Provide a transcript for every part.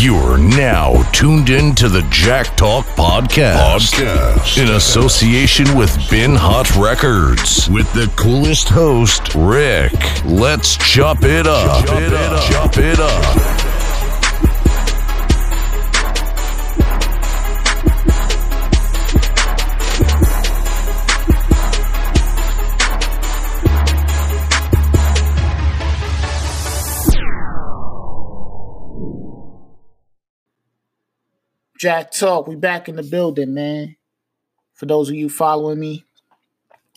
You're now tuned in to the Jack Talk Podcast, Podcast. in association with Bin Hot Records with the coolest host, Rick. Let's chop it up. Chop it up. Chop it up. Jack Talk, we back in the building, man. For those of you following me,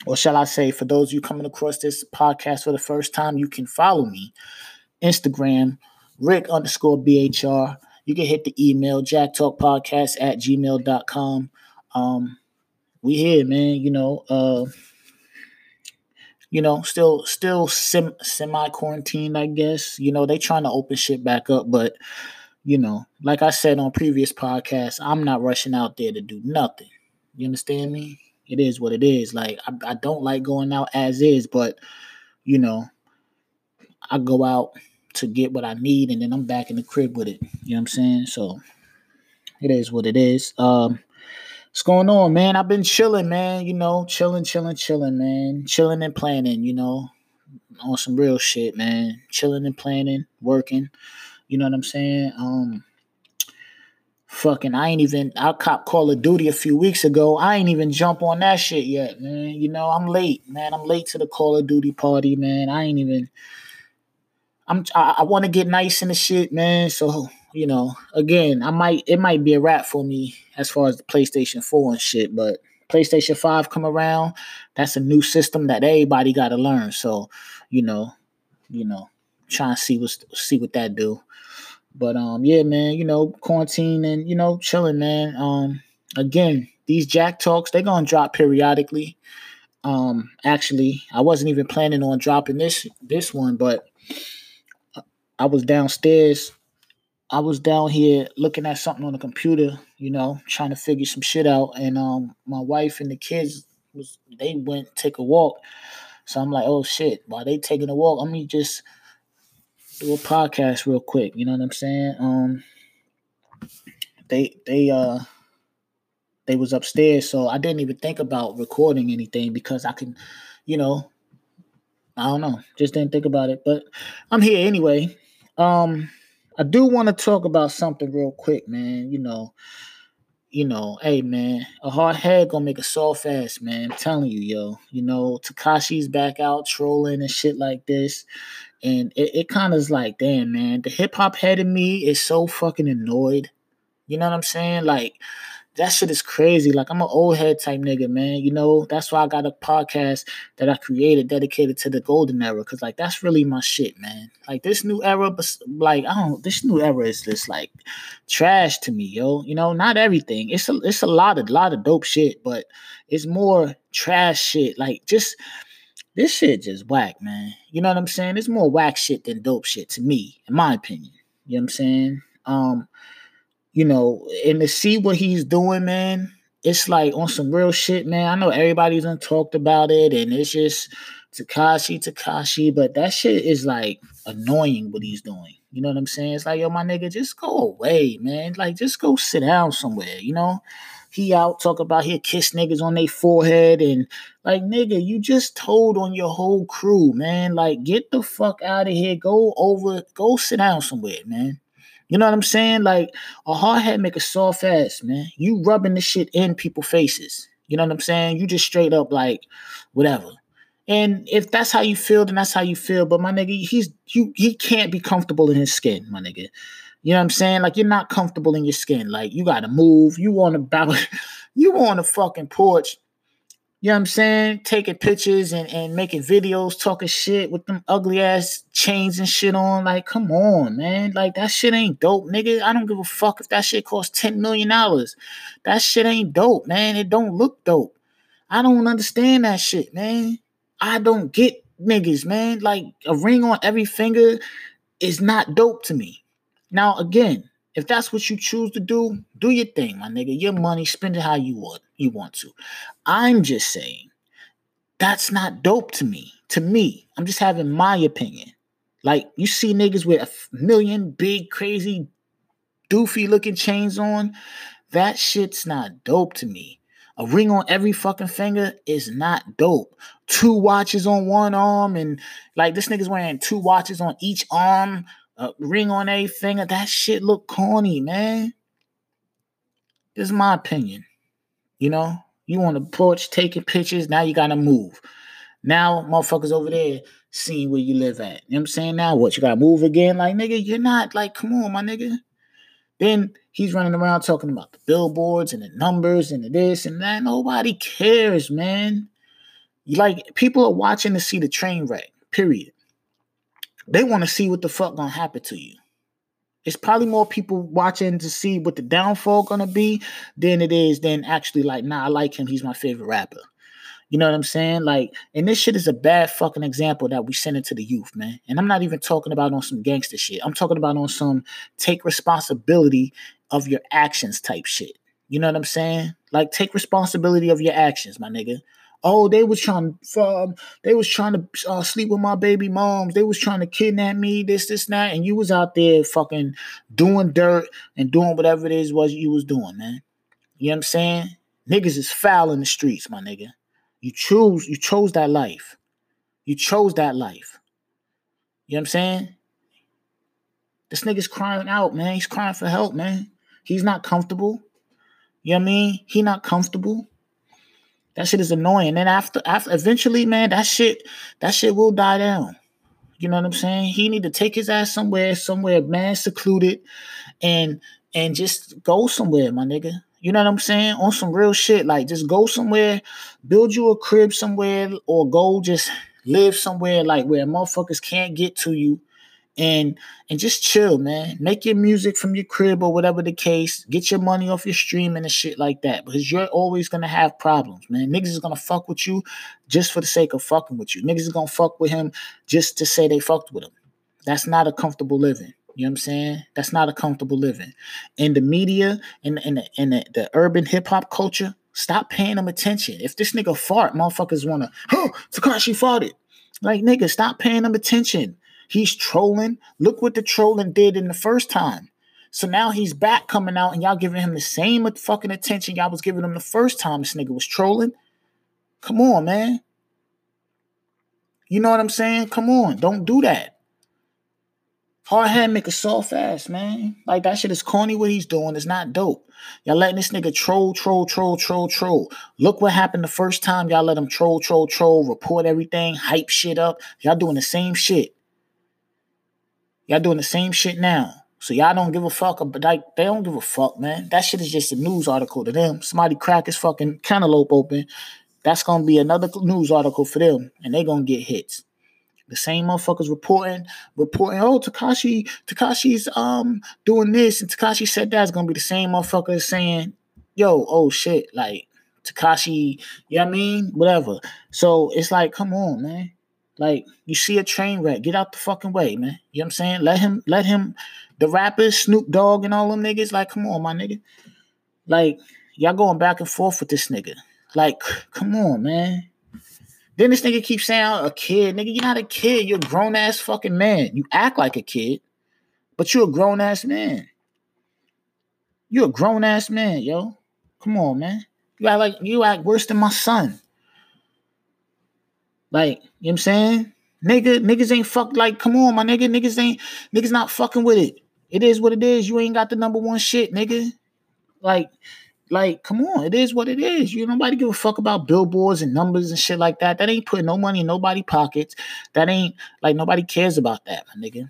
or shall I say, for those of you coming across this podcast for the first time, you can follow me. Instagram, Rick underscore BHR. You can hit the email, jacktalkpodcast at gmail.com. Um, we here, man, you know, uh, you know, still still sim- semi quarantined, I guess. You know, they trying to open shit back up, but you know, like I said on previous podcasts, I'm not rushing out there to do nothing. You understand me? It is what it is. Like I, I don't like going out as is, but you know, I go out to get what I need and then I'm back in the crib with it. You know what I'm saying? So it is what it is. Um what's going on, man? I've been chilling, man, you know, chilling, chilling, chilling, man. Chilling and planning, you know, on some real shit, man. Chilling and planning, working. You know what I'm saying? Um, fucking, I ain't even. I cop Call of Duty a few weeks ago. I ain't even jump on that shit yet, man. You know, I'm late, man. I'm late to the Call of Duty party, man. I ain't even. I'm. I, I want to get nice in the shit, man. So you know, again, I might. It might be a wrap for me as far as the PlayStation Four and shit, but. PlayStation 5 come around, that's a new system that everybody got to learn. So, you know, you know, trying to see what see what that do. But um, yeah, man, you know, quarantine and you know, chilling, man. Um, again, these Jack talks they're gonna drop periodically. Um, actually, I wasn't even planning on dropping this this one, but I was downstairs. I was down here looking at something on the computer, you know, trying to figure some shit out, and um, my wife and the kids was they went take a walk. So I'm like, oh shit, while they taking a walk, let me just podcast real quick. You know what I'm saying? Um, they they uh they was upstairs, so I didn't even think about recording anything because I can, you know, I don't know, just didn't think about it. But I'm here anyway. Um, I do want to talk about something real quick, man. You know, you know, hey man, a hard head gonna make a soft ass, man. I'm telling you, yo. You know, Tekashi's back out trolling and shit like this. And it, it kind of is like, damn, man, the hip hop head in me is so fucking annoyed. You know what I'm saying? Like, that shit is crazy. Like I'm an old head type nigga, man. You know, that's why I got a podcast that I created dedicated to the golden era. Cause like that's really my shit, man. Like this new era, but like I don't this new era is just like trash to me, yo. You know, not everything. It's a it's a lot of lot of dope shit, but it's more trash shit. Like just this shit just whack, man. You know what I'm saying? It's more whack shit than dope shit to me, in my opinion. You know what I'm saying? Um, you know, and to see what he's doing, man, it's like on some real shit, man. I know everybody's done talked about it, and it's just Tekashi, Tekashi, but that shit is like annoying what he's doing. You know what I'm saying? It's like, yo, my nigga, just go away, man. Like, just go sit down somewhere, you know? He out talk about he kiss niggas on their forehead and like nigga, you just told on your whole crew, man. Like get the fuck out of here. Go over, go sit down somewhere, man. You know what I'm saying? Like a hard head make a soft ass, man. You rubbing the shit in people's faces. You know what I'm saying? You just straight up like whatever. And if that's how you feel, then that's how you feel. But my nigga, he's you he can't be comfortable in his skin, my nigga. You know what I'm saying? Like you're not comfortable in your skin. Like you gotta move. You on the balcony, you on the fucking porch. You know what I'm saying? Taking pictures and, and making videos, talking shit with them ugly ass chains and shit on. Like, come on, man. Like that shit ain't dope, nigga. I don't give a fuck if that shit costs $10 million. That shit ain't dope, man. It don't look dope. I don't understand that shit, man. I don't get niggas, man. Like a ring on every finger is not dope to me. Now, again, if that's what you choose to do, do your thing, my nigga. Your money, spend it how you want. You want to. I'm just saying that's not dope to me. To me, I'm just having my opinion. Like you see niggas with a million big crazy doofy looking chains on, that shit's not dope to me. A ring on every fucking finger is not dope. Two watches on one arm and like this nigga's wearing two watches on each arm, a ring on a finger. That shit look corny, man. This is my opinion. You know, you on the porch taking pictures, now you gotta move. Now motherfuckers over there seeing where you live at. You know what I'm saying? Now what? You gotta move again? Like, nigga, you're not like, come on, my nigga. Then he's running around talking about the billboards and the numbers and the this and that. Nobody cares, man. Like people are watching to see the train wreck. Period. They want to see what the fuck gonna happen to you. It's probably more people watching to see what the downfall gonna be than it is than actually like, nah, I like him. He's my favorite rapper. You know what I'm saying? Like, and this shit is a bad fucking example that we send it to the youth, man. And I'm not even talking about on some gangster shit. I'm talking about on some take responsibility of your actions type shit. You know what I'm saying? Like, take responsibility of your actions, my nigga. Oh, they was trying to, um, they was trying to uh, sleep with my baby moms. They was trying to kidnap me, this, this, that, and you was out there fucking doing dirt and doing whatever it is was you was doing, man. You know what I'm saying? Niggas is foul in the streets, my nigga. You choose, you chose that life. You chose that life. You know what I'm saying? This nigga's crying out, man. He's crying for help, man. He's not comfortable. You know what I mean? He not comfortable. That shit is annoying. And after after eventually, man, that shit, that shit will die down. You know what I'm saying? He need to take his ass somewhere, somewhere man secluded, and and just go somewhere, my nigga. You know what I'm saying? On some real shit. Like just go somewhere, build you a crib somewhere, or go just live somewhere like where motherfuckers can't get to you and and just chill, man. Make your music from your crib or whatever the case. Get your money off your streaming and shit like that. Because you're always gonna have problems, man. Niggas is gonna fuck with you just for the sake of fucking with you. Niggas is gonna fuck with him just to say they fucked with him. That's not a comfortable living. You know what I'm saying? That's not a comfortable living. In the media and in, the, in the, the urban hip hop culture, stop paying them attention. If this nigga fart, motherfuckers wanna, oh, Tekashi farted. Like nigga, stop paying them attention. He's trolling. Look what the trolling did in the first time. So now he's back coming out and y'all giving him the same fucking attention y'all was giving him the first time this nigga was trolling. Come on, man. You know what I'm saying? Come on, don't do that. Hard head make a soft ass, man. Like that shit is corny what he's doing. It's not dope. Y'all letting this nigga troll, troll, troll, troll, troll. Look what happened the first time y'all let him troll, troll, troll, report everything, hype shit up. Y'all doing the same shit. Y'all doing the same shit now. So y'all don't give a fuck, but like they don't give a fuck, man. That shit is just a news article to them. Somebody crack his fucking cantaloupe open. That's gonna be another news article for them, and they gonna get hits. The same motherfuckers reporting, reporting, oh, Tekashi, Tekashi's um doing this, and Tekashi said that's gonna be the same motherfuckers saying, yo, oh shit, like Tekashi, you know what I mean? Whatever. So it's like, come on, man. Like you see a train wreck, get out the fucking way, man. You know what I'm saying? Let him, let him, the rappers, Snoop Dogg and all them niggas. Like, come on, my nigga. Like y'all going back and forth with this nigga. Like, come on, man. Then this nigga keeps saying a kid, nigga. You're not a kid. You're a grown ass fucking man. You act like a kid, but you're a grown ass man. You're a grown ass man, yo. Come on, man. You act like you act worse than my son. Like, you know what I'm saying? Nigga, niggas ain't fuck like, come on, my nigga. Niggas ain't niggas not fucking with it. It is what it is. You ain't got the number one shit, nigga. Like, like, come on, it is what it is. You nobody give a fuck about billboards and numbers and shit like that. That ain't putting no money in nobody pockets. That ain't like nobody cares about that, my nigga. You know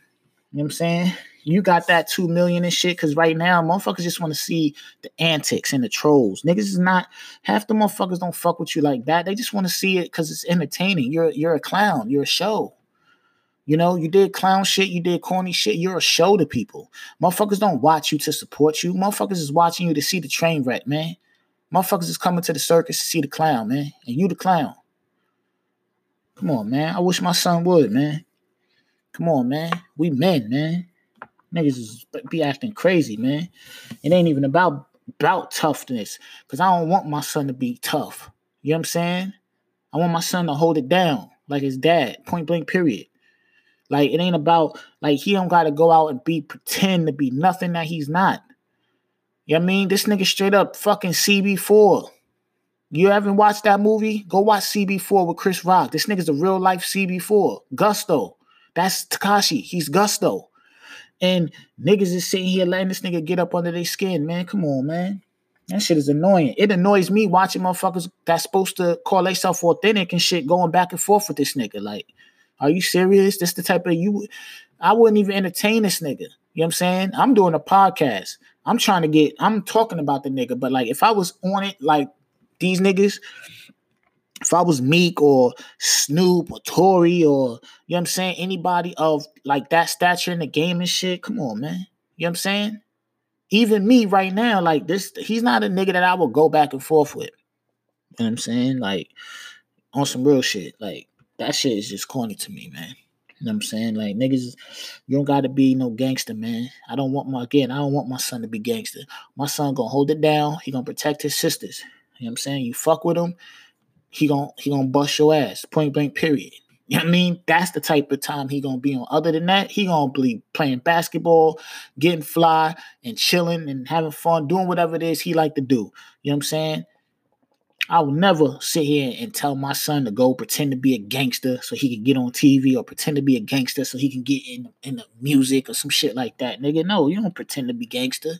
what I'm saying? You got that two million and shit. Cause right now, motherfuckers just want to see the antics and the trolls. Niggas is not half the motherfuckers don't fuck with you like that. They just want to see it because it's entertaining. You're you're a clown. You're a show. You know, you did clown shit, you did corny shit. You're a show to people. Motherfuckers don't watch you to support you. Motherfuckers is watching you to see the train wreck, man. Motherfuckers is coming to the circus to see the clown, man. And you the clown. Come on, man. I wish my son would, man. Come on, man. We men, man. Niggas is be acting crazy, man. It ain't even about about toughness. Cause I don't want my son to be tough. You know what I'm saying? I want my son to hold it down like his dad. Point blank, period. Like it ain't about like he don't gotta go out and be pretend to be nothing that he's not. You know what I mean? This nigga straight up fucking CB4. You haven't watched that movie? Go watch CB4 with Chris Rock. This nigga's a real life CB4. Gusto. That's Tekashi. He's Gusto. And niggas is sitting here letting this nigga get up under their skin, man. Come on, man. That shit is annoying. It annoys me watching motherfuckers that's supposed to call themselves authentic and shit going back and forth with this nigga. Like, are you serious? This the type of you I wouldn't even entertain this nigga. You know what I'm saying? I'm doing a podcast. I'm trying to get, I'm talking about the nigga, but like if I was on it like these niggas, if I was Meek or Snoop or Tory or you know what I'm saying, anybody of like that stature in the game and shit, come on, man. You know what I'm saying? Even me right now, like this, he's not a nigga that I will go back and forth with. You know what I'm saying? Like on some real shit. Like that shit is just corny to me, man. You know what I'm saying? Like niggas, you don't gotta be no gangster, man. I don't want my again, I don't want my son to be gangster. My son gonna hold it down, he gonna protect his sisters. You know what I'm saying? You fuck with him, he gonna he gonna bust your ass. Point blank, period. You know what I mean? That's the type of time he gonna be on. Other than that, he gonna be playing basketball, getting fly and chilling and having fun, doing whatever it is he like to do. You know what I'm saying? I will never sit here and tell my son to go pretend to be a gangster so he can get on TV or pretend to be a gangster so he can get in, in the music or some shit like that. Nigga, no, you don't pretend to be gangster.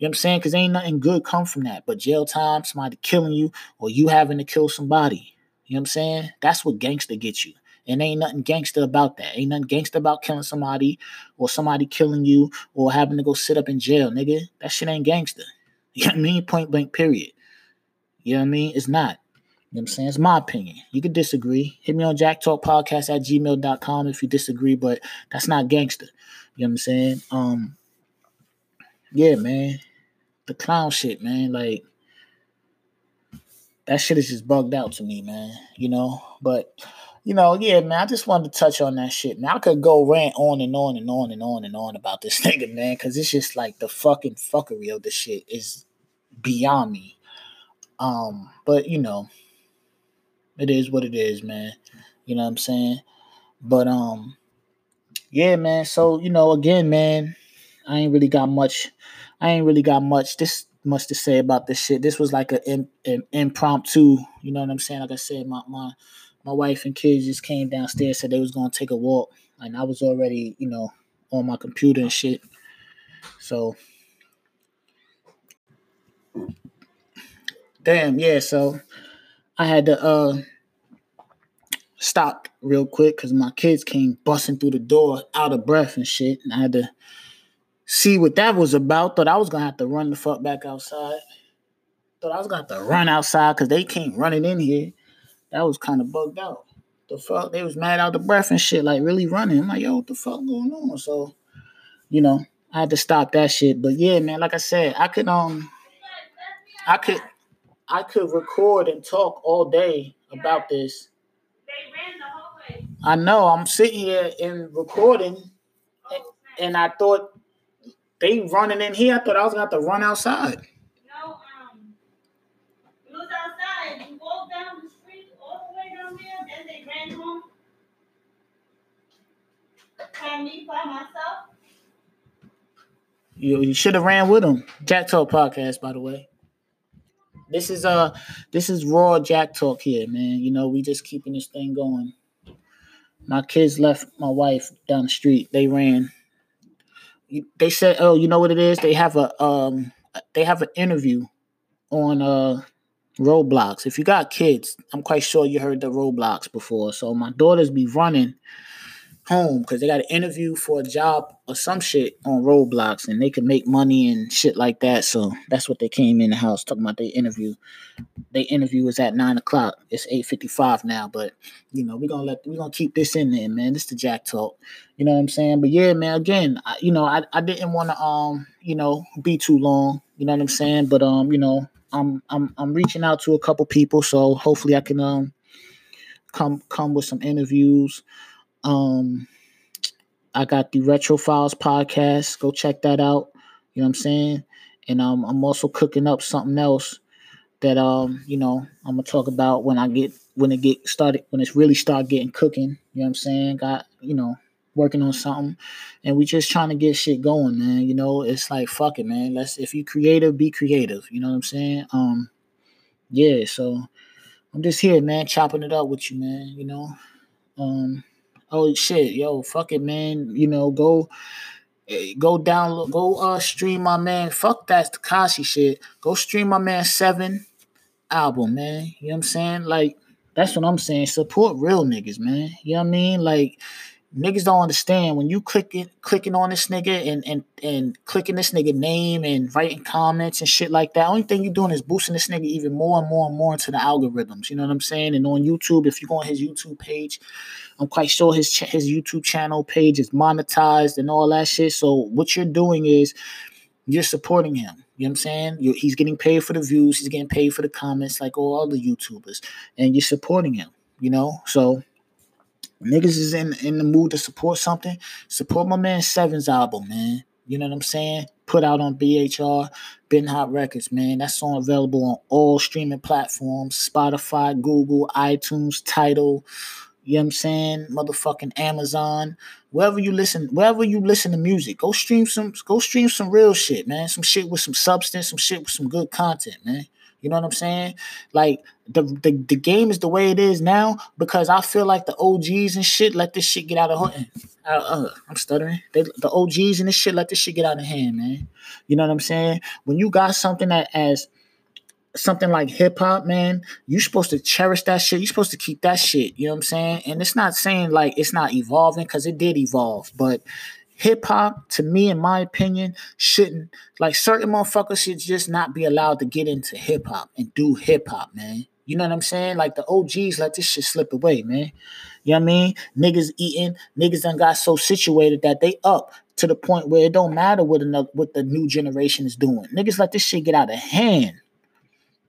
You know what I'm saying? Because ain't nothing good come from that. But jail time, somebody killing you, or you having to kill somebody. You know what I'm saying? That's what gangster gets you. And ain't nothing gangster about that. Ain't nothing gangster about killing somebody or somebody killing you or having to go sit up in jail, nigga. That shit ain't gangster. You know what I mean? Point blank, period. You know what I mean? It's not. You know what I'm saying? It's my opinion. You could disagree. Hit me on jacktalkpodcast at gmail.com if you disagree, but that's not gangster. You know what I'm saying? Um, yeah, man. The clown shit, man. Like, that shit is just bugged out to me, man. You know? But, you know, yeah, man, I just wanted to touch on that shit. Man, I could go rant on and on and on and on and on about this nigga, man, because it's just like the fucking fuckery of the shit is beyond me. Um, but you know, it is what it is, man. You know what I'm saying? But um, yeah, man. So you know, again, man, I ain't really got much. I ain't really got much. This much to say about this shit. This was like an, an impromptu. You know what I'm saying? Like I said, my my my wife and kids just came downstairs, said they was gonna take a walk, and I was already, you know, on my computer and shit. So Damn, yeah. So I had to uh stop real quick because my kids came busting through the door out of breath and shit. And I had to see what that was about. Thought I was gonna have to run the fuck back outside. Thought I was gonna have to run outside because they came running in here. That was kind of bugged out. The fuck, they was mad out the breath and shit, like really running. I'm like, yo, what the fuck going on? So, you know, I had to stop that shit. But yeah, man, like I said, I could um I could I could record and talk all day about this. I know. I'm sitting here and recording, and I thought they running in here. I thought I was gonna have to run outside. No, um, it was outside. You walked down the street all the way down there, then they ran home. And me by myself. You, you should have ran with them. Jack Talk podcast, by the way. This is uh this is raw Jack talk here, man. You know, we just keeping this thing going. My kids left my wife down the street. They ran. They said, "Oh, you know what it is? They have a um they have an interview on uh Roblox. If you got kids, I'm quite sure you heard the Roblox before. So my daughters be running home because they got an interview for a job or some shit on Roblox and they can make money and shit like that. So that's what they came in the house talking about. They interview. They interview is at nine o'clock. It's eight fifty five now, but you know we're gonna let we're gonna keep this in there, man. This is the Jack talk. You know what I'm saying? But yeah, man. Again, I, you know I I didn't want to um you know be too long. You know what I'm saying? But um you know I'm I'm I'm reaching out to a couple people, so hopefully I can um come come with some interviews um, I got the Retro Files podcast. Go check that out. You know what I'm saying? And um, I'm also cooking up something else that um, you know, I'm gonna talk about when I get when it get started when it's really start getting cooking. You know what I'm saying? Got you know, working on something, and we just trying to get shit going, man. You know, it's like fuck it, man. Let's if you creative, be creative. You know what I'm saying? Um, yeah. So I'm just here, man, chopping it up with you, man. You know, um, oh shit, yo, fuck it, man. You know, go. eh, Go download, go uh stream my man. Fuck that Tekashi shit. Go stream my man Seven album, man. You know what I'm saying? Like, that's what I'm saying. Support real niggas, man. You know what I mean? Like, niggas don't understand when you clicking clicking on this nigga and and and clicking this nigga name and writing comments and shit like that. Only thing you're doing is boosting this nigga even more and more and more into the algorithms. You know what I'm saying? And on YouTube, if you go on his YouTube page, I'm quite sure his his YouTube channel page is monetized and all that shit. So what you're doing is you're supporting him. You know what I'm saying? you he's getting paid for the views. He's getting paid for the comments, like all other YouTubers, and you're supporting him. You know, so niggas is in in the mood to support something. Support my man Seven's album, man. You know what I'm saying? Put out on BHR, Ben Hot Records, man. That song available on all streaming platforms: Spotify, Google, iTunes, Tidal. You know what I'm saying? Motherfucking Amazon. Wherever you listen, wherever you listen to music, go stream some go stream some real shit, man. Some shit with some substance, some shit with some good content, man. You know what I'm saying? Like the, the the game is the way it is now because I feel like the OGs and shit let this shit get out of hand. Uh, uh, I'm stuttering. They, the OGs and this shit let this shit get out of hand, man. You know what I'm saying? When you got something that as something like hip hop, man, you're supposed to cherish that shit. You're supposed to keep that shit. You know what I'm saying? And it's not saying like it's not evolving because it did evolve, but hip hop, to me, in my opinion, shouldn't like certain motherfuckers should just not be allowed to get into hip hop and do hip hop, man. You know what I'm saying? Like the OGs let this shit slip away, man. You know what I mean? Niggas eating, niggas done got so situated that they up to the point where it don't matter what another what the new generation is doing. Niggas let this shit get out of hand.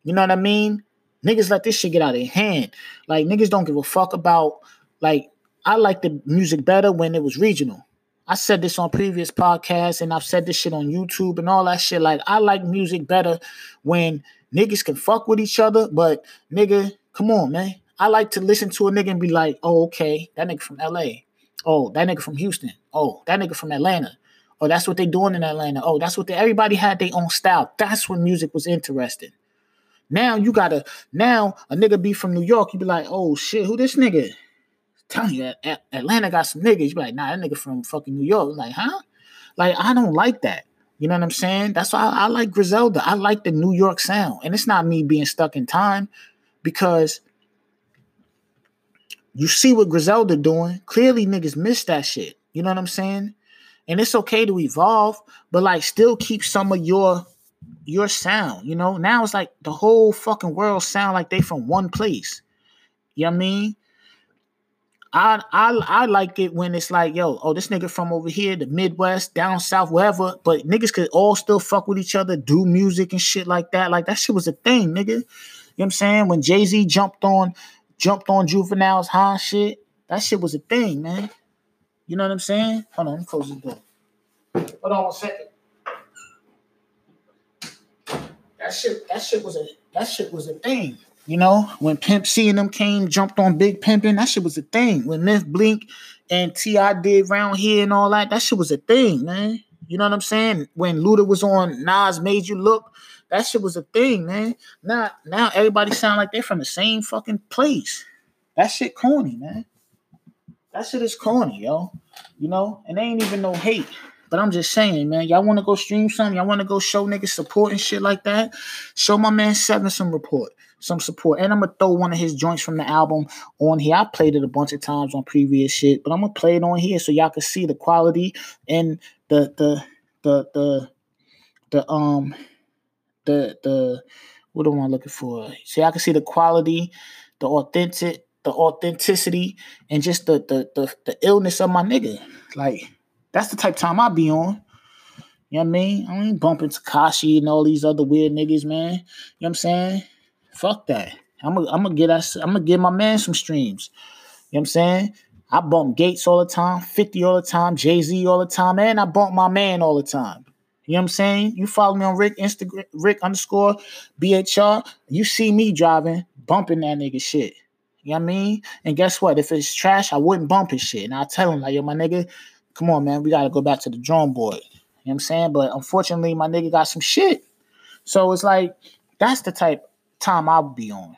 You know what I mean? Niggas let this shit get out of hand. Like niggas don't give a fuck about like I like the music better when it was regional. I said this on previous podcasts and I've said this shit on YouTube and all that shit. Like I like music better when niggas can fuck with each other, but nigga, come on, man. I like to listen to a nigga and be like, oh, okay, that nigga from LA. Oh, that nigga from Houston. Oh, that nigga from Atlanta. Oh, that's what they doing in Atlanta. Oh, that's what they everybody had their own style. That's when music was interesting. Now you gotta now a nigga be from New York, you be like, oh shit, who this nigga? Telling you, Atlanta got some niggas. You be like, nah, that nigga from fucking New York. Like, huh? Like, I don't like that. You know what I'm saying? That's why I, I like Griselda. I like the New York sound, and it's not me being stuck in time because you see what Griselda doing. Clearly, niggas miss that shit. You know what I'm saying? And it's okay to evolve, but like, still keep some of your your sound. You know, now it's like the whole fucking world sound like they from one place. You know what I mean? I I I like it when it's like, yo, oh, this nigga from over here, the Midwest, down south, wherever, but niggas could all still fuck with each other, do music and shit like that. Like that shit was a thing, nigga. You know what I'm saying? When Jay-Z jumped on jumped on Juvenile's high shit, that shit was a thing, man. You know what I'm saying? Hold on, let me close the door. Hold on one second. That shit, that shit was a that shit was a thing. You know, when Pimp C and them came, jumped on Big Pimpin', that shit was a thing. When Memphis Bleek and T.I. did round here and all that, that shit was a thing, man. You know what I'm saying? When Luda was on Nas Made You Look, that shit was a thing, man. Now, now everybody sound like they're from the same fucking place. That shit corny, man. That shit is corny, yo. You know, and they ain't even no hate. But I'm just saying, man, y'all want to go stream something? Y'all want to go show niggas support and shit like that? Show my man Seven some report, some support. And I'm going to throw one of his joints from the album on here. I played it a bunch of times on previous shit, but I'm going to play it on here so y'all can see the quality and the, the, the, the, the, um, the, the, what am I looking for? So y'all can see the quality, the authentic, the authenticity, and just the, the, the, the illness of my nigga. Like, that's the type time I be on. You know what I mean? I ain't bumping Tekashi and all these other weird niggas, man. You know what I'm saying? Fuck that. I'm gonna get us I'm gonna give my man some streams. You know what I'm saying? I bump Gates all the time, 50 all the time, Jay-Z all the time, and I bump my man all the time. You know what I'm saying? You follow me on Rick Instagram Rick underscore BHR. You see me driving, bumping that nigga shit. You know what I mean? And guess what? If it's trash, I wouldn't bump his shit. And I tell him, like, yo, my nigga, come on, man, we gotta go back to the drawing board. You know what I'm saying? But unfortunately, my nigga got some shit. So it's like, that's the type time I'll be on.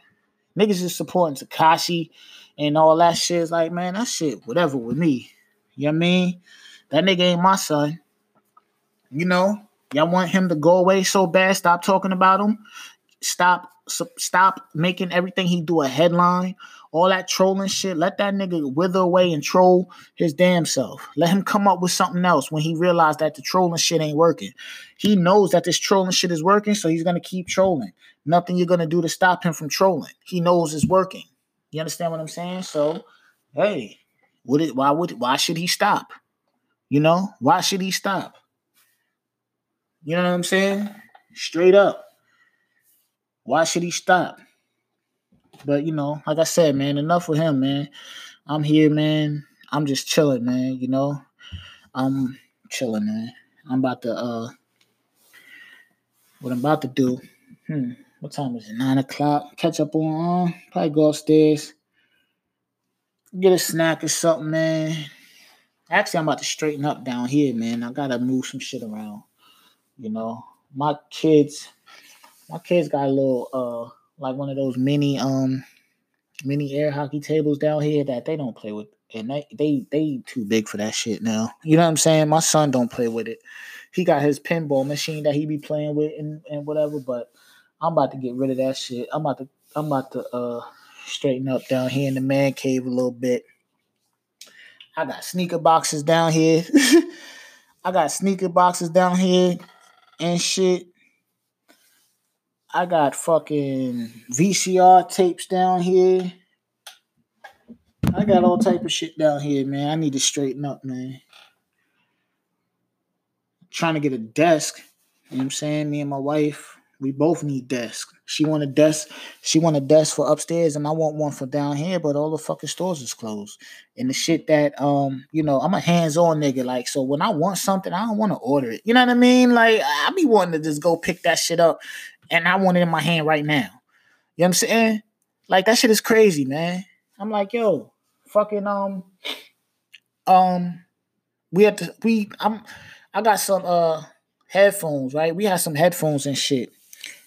Niggas just supporting Tekashi and all that shit. It's like, man, that shit, whatever with me. You know what I mean? That nigga ain't my son. You know, y'all want him to go away so bad. Stop talking about him. Stop, stop making everything he do a headline. All that trolling shit. Let that nigga wither away and troll his damn self. Let him come up with something else when he realized that the trolling shit ain't working. He knows that this trolling shit is working, so he's gonna keep trolling. Nothing you're gonna do to stop him from trolling. He knows it's working. You understand what I'm saying? So, hey, would it? Why would? Why should he stop? You know, why should he stop? You know what I'm saying? Straight up. Why should he stop? But you know, like I said, man, enough with him, man. I'm here, man. I'm just chilling, man. You know, I'm chilling, man. I'm about to uh, what I'm about to do. Hmm. What time is it? Nine o'clock. Catch up on. Uh, probably go upstairs. Get a snack or something, man. Actually, I'm about to straighten up down here, man. I gotta move some shit around. You know, my kids, my kids got a little uh, like one of those mini um, mini air hockey tables down here that they don't play with, and they they they too big for that shit now. You know what I'm saying? My son don't play with it. He got his pinball machine that he be playing with and, and whatever, but I'm about to get rid of that shit. I'm about to I'm about to uh straighten up down here in the man cave a little bit. I got sneaker boxes down here. I got sneaker boxes down here and shit. I got fucking VCR tapes down here. I got all type of shit down here, man. I need to straighten up, man. trying to get a desk. You know what I'm saying? Me and my wife, we both need desks. She want a desk. She want a desk for upstairs, and I want one for down here. But all the fucking stores is closed. And the shit that um, you know, I'm a hands-on nigga. Like, so when I want something, I don't want to order it. You know what I mean? Like, I be wanting to just go pick that shit up, and I want it in my hand right now. You know what I'm saying? Like that shit is crazy, man. I'm like, yo, fucking um, um, we had to we I'm I got some uh headphones, right? We had some headphones and shit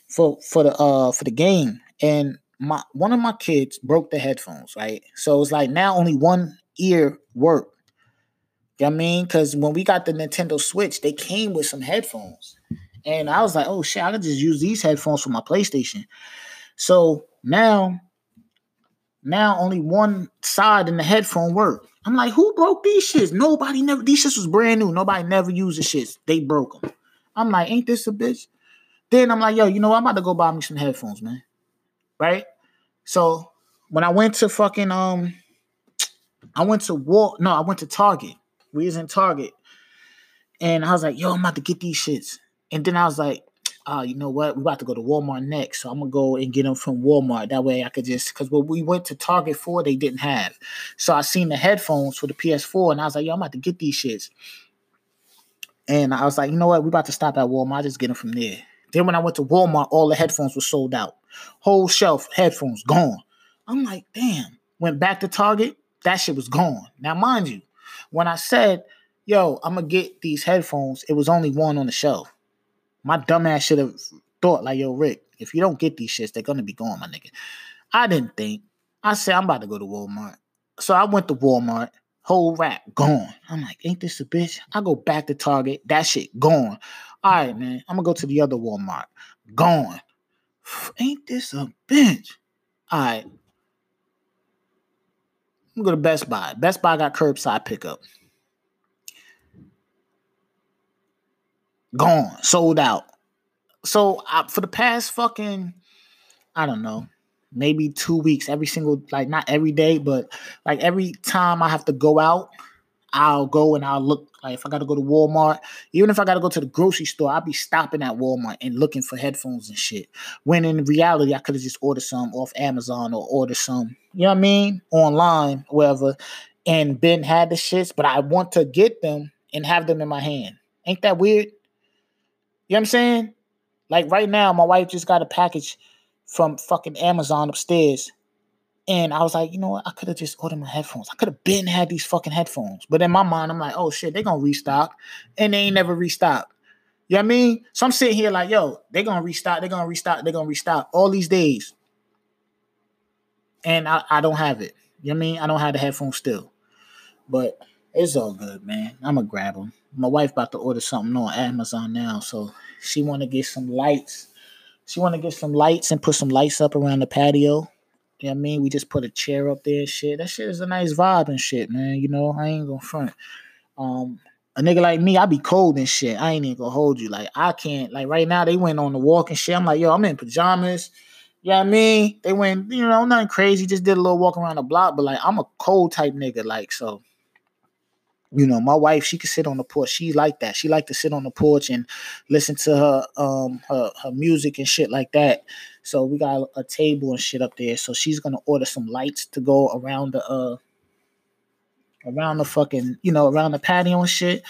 for for the uh for the game, and my one of my kids broke the headphones, right? So it's like now only one ear work. You know what I mean? Because when we got the Nintendo Switch, they came with some headphones. And I was like, oh shit, I could just use these headphones for my PlayStation. So now, now only one side in the headphone work. I'm like, who broke these shits? Nobody never, these shits was brand new. Nobody never used the shits. They broke them. I'm like, ain't this a bitch? Then I'm like, yo, you know what? I'm about to go buy me some headphones, man. Right? So when I went to fucking um I went to Wal no, I went to Target. We was in Target. And I was like, yo, I'm about to get these shits. And then I was like, oh, you know what? We're about to go to Walmart next. So I'm gonna go and get them from Walmart. That way I could just because what we went to Target for, they didn't have. So I seen the headphones for the PS4 and I was like, yo, I'm about to get these shits. And I was like, you know what? We're about to stop at Walmart, just get them from there. Then when I went to Walmart, all the headphones were sold out. Whole shelf headphones gone. I'm like, damn. Went back to Target, that shit was gone. Now, mind you, when I said, yo, I'm gonna get these headphones, it was only one on the shelf. My dumbass should have thought, like, yo, Rick, if you don't get these shits, they're gonna be gone, my nigga. I didn't think. I said, I'm about to go to Walmart. So I went to Walmart, whole rack gone. I'm like, ain't this a bitch? I go back to Target, that shit gone. All right, man, I'm gonna go to the other Walmart. Gone. Ain't this a bitch? All right. I'm gonna go to Best Buy. Best Buy got curbside pickup. Gone. Sold out. So I, for the past fucking, I don't know, maybe two weeks, every single, like not every day, but like every time I have to go out, I'll go and I'll look like if I gotta go to Walmart, even if I gotta go to the grocery store, I'll be stopping at Walmart and looking for headphones and shit. When in reality, I could have just ordered some off Amazon or order some, you know what I mean, online, wherever, and been had the shits, but I want to get them and have them in my hand. Ain't that weird? You know what I'm saying? Like right now, my wife just got a package from fucking Amazon upstairs. And I was like, you know what? I could have just ordered my headphones. I could have been had these fucking headphones. But in my mind, I'm like, oh shit, they're gonna restock. And they ain't never restock. You know what I mean? So I'm sitting here like, yo, they're gonna restock, they're gonna restock, they're gonna restock all these days. And I, I don't have it. You know what I mean? I don't have the headphones still. But it's all good, man. I'ma grab them. My wife about to order something on Amazon now, so she want to get some lights. She want to get some lights and put some lights up around the patio. You know what I mean? We just put a chair up there and shit. That shit is a nice vibe and shit, man. You know, I ain't gonna front. Um, a nigga like me, I be cold and shit. I ain't even gonna hold you. Like, I can't, like, right now, they went on the walk and shit. I'm like, yo, I'm in pajamas. You know what I mean? They went, you know, nothing crazy, just did a little walk around the block, but like, I'm a cold type nigga, like, so you know, my wife, she could sit on the porch. She like that. She like to sit on the porch and listen to her um her, her music and shit like that. So we got a table and shit up there. So she's gonna order some lights to go around the uh around the fucking, you know, around the patio and shit.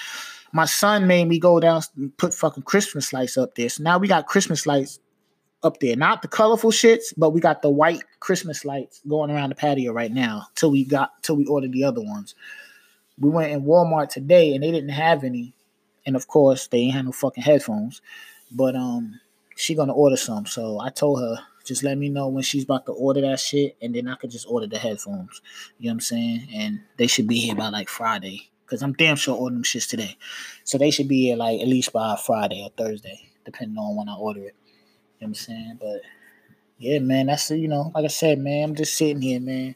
My son made me go down and put fucking Christmas lights up there. So now we got Christmas lights up there. Not the colorful shits, but we got the white Christmas lights going around the patio right now till we got till we ordered the other ones we went in Walmart today and they didn't have any. And of course, they ain't had no fucking headphones. But um, she gonna order some. So I told her just let me know when she's about to order that shit, and then I could just order the headphones. You know what I'm saying? And they should be here by like Friday, cause I'm damn sure ordering them shits today. So they should be here like at least by Friday or Thursday, depending on when I order it. You know what I'm saying? But yeah, man, that's you know, like I said, man, I'm just sitting here, man.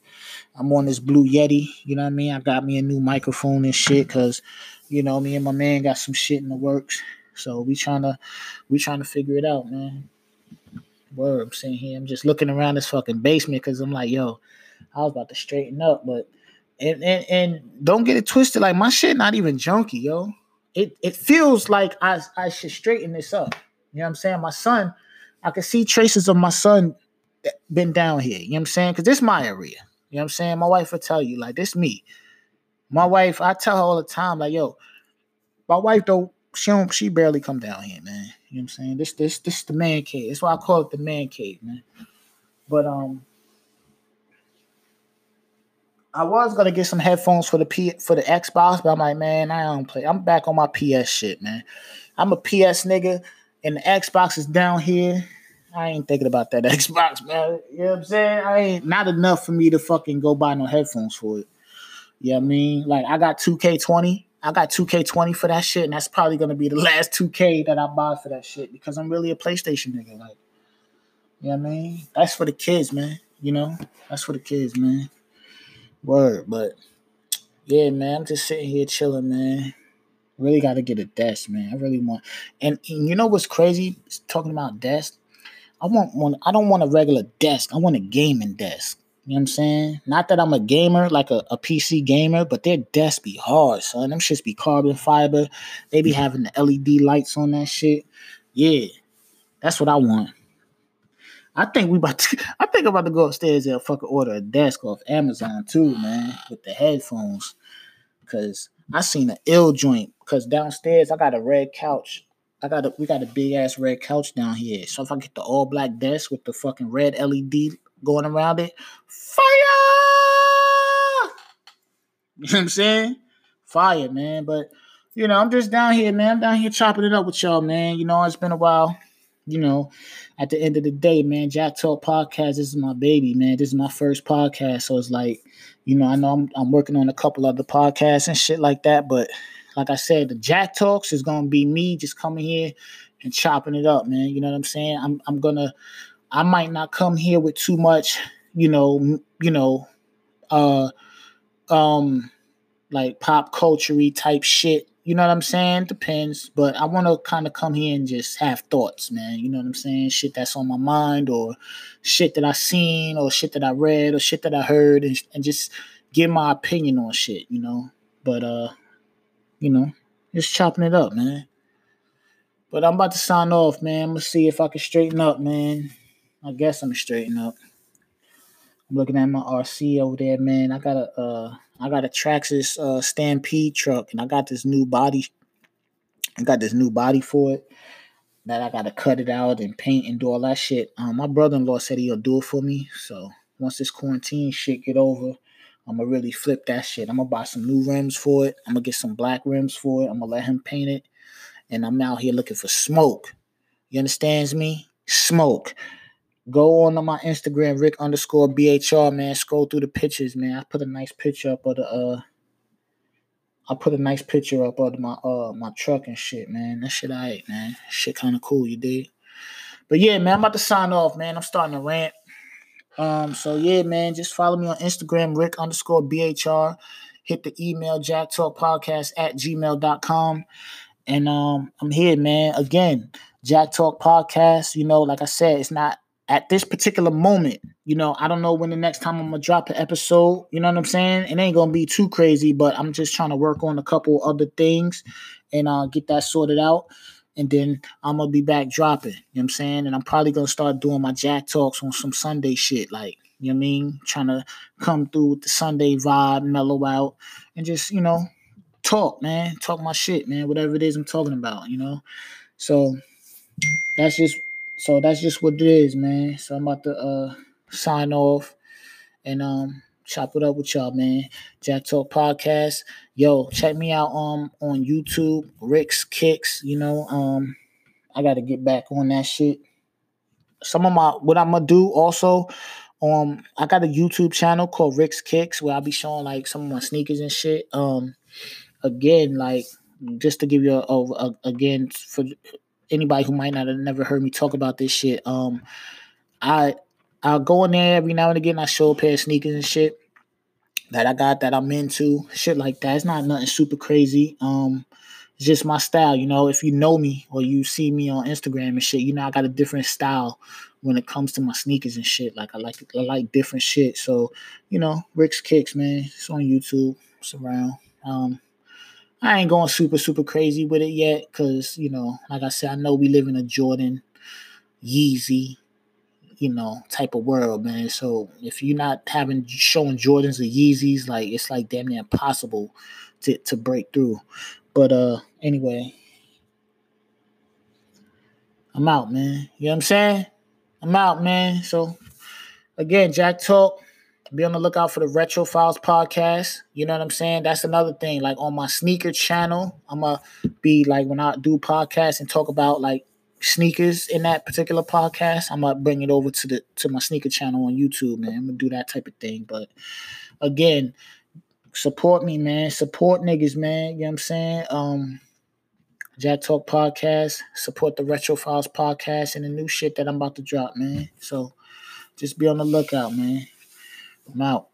I'm on this Blue Yeti, you know what I mean? I got me a new microphone and shit, cause you know, me and my man got some shit in the works. So we trying to we trying to figure it out, man. Word, I'm sitting here, I'm just looking around this fucking basement because I'm like, yo, I was about to straighten up, but and, and and don't get it twisted, like my shit not even junky, yo. It it feels like I I should straighten this up. You know what I'm saying? My son I can see traces of my son been down here. You know what I'm saying? Because this is my area. You know what I'm saying? My wife will tell you, like, this me. My wife, I tell her all the time, like, yo, my wife don't, she don't, she barely come down here, man. You know what I'm saying? This, this, this is the man cave. That's why I call it the man cave, man. But um, I was gonna get some headphones for the P for the Xbox, but I'm like, man, I don't play. I'm back on my PS shit, man. I'm a PS nigga and the Xbox is down here. I ain't thinking about that Xbox, man. You know what I'm saying? I ain't not enough for me to fucking go buy no headphones for it. You know what I mean? Like I got 2K20. I got 2K20 for that shit, and that's probably gonna be the last 2K that I buy for that shit because I'm really a PlayStation nigga. Like, you know what I mean? That's for the kids, man. You know? That's for the kids, man. Word, but yeah, man, I'm just sitting here chilling, man. Really got to get a desk, man. I really want. And, and you know what's crazy? Talking about desk, I want one. I don't want a regular desk. I want a gaming desk. You know what I'm saying? Not that I'm a gamer, like a, a PC gamer, but their desks be hard, son. Them shits be carbon fiber. They be mm-hmm. having the LED lights on that shit. Yeah, that's what I want. I think we about to. I think I'm about to go upstairs and fucking order a desk off Amazon too, man, with the headphones. Cause I seen an ill joint because downstairs I got a red couch. I got a we got a big ass red couch down here. So if I get the all black desk with the fucking red LED going around it, fire! You know what I'm saying? Fire, man. But you know, I'm just down here, man. I'm down here chopping it up with y'all, man. You know, it's been a while. You know, at the end of the day, man, Jack Talk Podcast, this is my baby, man. This is my first podcast. So it's like, you know, I know I'm, I'm working on a couple other podcasts and shit like that, but like I said, the Jack Talks is gonna be me just coming here and chopping it up, man. You know what I'm saying? I'm I'm gonna I might not come here with too much, you know, you know, uh um like pop culture type shit. You know what I'm saying? Depends. But I wanna kind of come here and just have thoughts, man. You know what I'm saying? Shit that's on my mind or shit that I seen or shit that I read or shit that I heard and, and just give my opinion on shit, you know. But uh you know, just chopping it up, man. But I'm about to sign off, man. I'm gonna see if I can straighten up, man. I guess I'm straighten up. I'm looking at my RC over there, man. I got a uh I got a Traxxas uh Stampede truck and I got this new body. I got this new body for it that I gotta cut it out and paint and do all that shit. Um my brother-in-law said he'll do it for me, so once this quarantine shit get over, I'm gonna really flip that shit. I'm gonna buy some new rims for it. I'm gonna get some black rims for it. I'm gonna let him paint it. And I'm out here looking for smoke. You understands me? Smoke. Go on to my Instagram, Rick underscore BHR, man. Scroll through the pictures, man. I put a nice picture up of the uh I put a nice picture up of my uh my truck and shit, man. That shit alright, man. Shit kind of cool, you dig? But yeah, man, I'm about to sign off, man. I'm starting to rant. Um, so yeah, man, just follow me on Instagram, Rick underscore BHR. Hit the email, jacktalkpodcast at gmail.com. And um, I'm here, man. Again, Jack Talk Podcast. You know, like I said, it's not at this particular moment. You know, I don't know when the next time I'm gonna drop an episode. You know what I'm saying? It ain't gonna be too crazy, but I'm just trying to work on a couple other things and uh, get that sorted out and then I'm gonna be back dropping. You know what I'm saying? And I'm probably gonna start doing my Jack talks on some Sunday shit, like you know what I mean, trying to come through with the Sunday vibe, mellow out, and just you know talk, man, talk my shit, man, whatever it is I'm talking about, you know. So that's just so that's just what it is, man. So I'm about to uh sign off and um chop it up with y'all, man. Jack Talk Podcast. Yo, check me out um on YouTube, Rick's Kicks. You know, um, I gotta get back on that shit. Some of my what I'm gonna do also. Um, I got a YouTube channel called Rick's Kicks where I'll be showing like some of my sneakers and shit. Um, again, like just to give you a, a, a again for anybody who might not have never heard me talk about this shit. Um, I I'll go in there every now and again. I show a pair of sneakers and shit that I got that I'm into, shit like that. It's not nothing super crazy. Um, it's just my style, you know. If you know me or you see me on Instagram and shit, you know I got a different style when it comes to my sneakers and shit. Like I like I like different shit. So, you know, Rick's Kicks, man. It's on YouTube. It's around. Um, I ain't going super super crazy with it yet, cause you know, like I said, I know we live in a Jordan, Yeezy, you know, type of world, man. So if you're not having showing Jordans or Yeezys, like it's like damn near impossible to to break through. But uh anyway. I'm out, man. You know what I'm saying? I'm out, man. So again, Jack Talk. Be on the lookout for the Retro Files podcast. You know what I'm saying? That's another thing. Like on my sneaker channel, I'm gonna be like when I do podcasts and talk about like sneakers in that particular podcast, I'm gonna bring it over to the to my sneaker channel on YouTube, man. I'm gonna do that type of thing. But again, support me, man. Support niggas, man. You know what I'm saying? Um Jack Talk Podcast, support the Retro Files podcast and the new shit that I'm about to drop, man. So just be on the lookout, man. I'm out.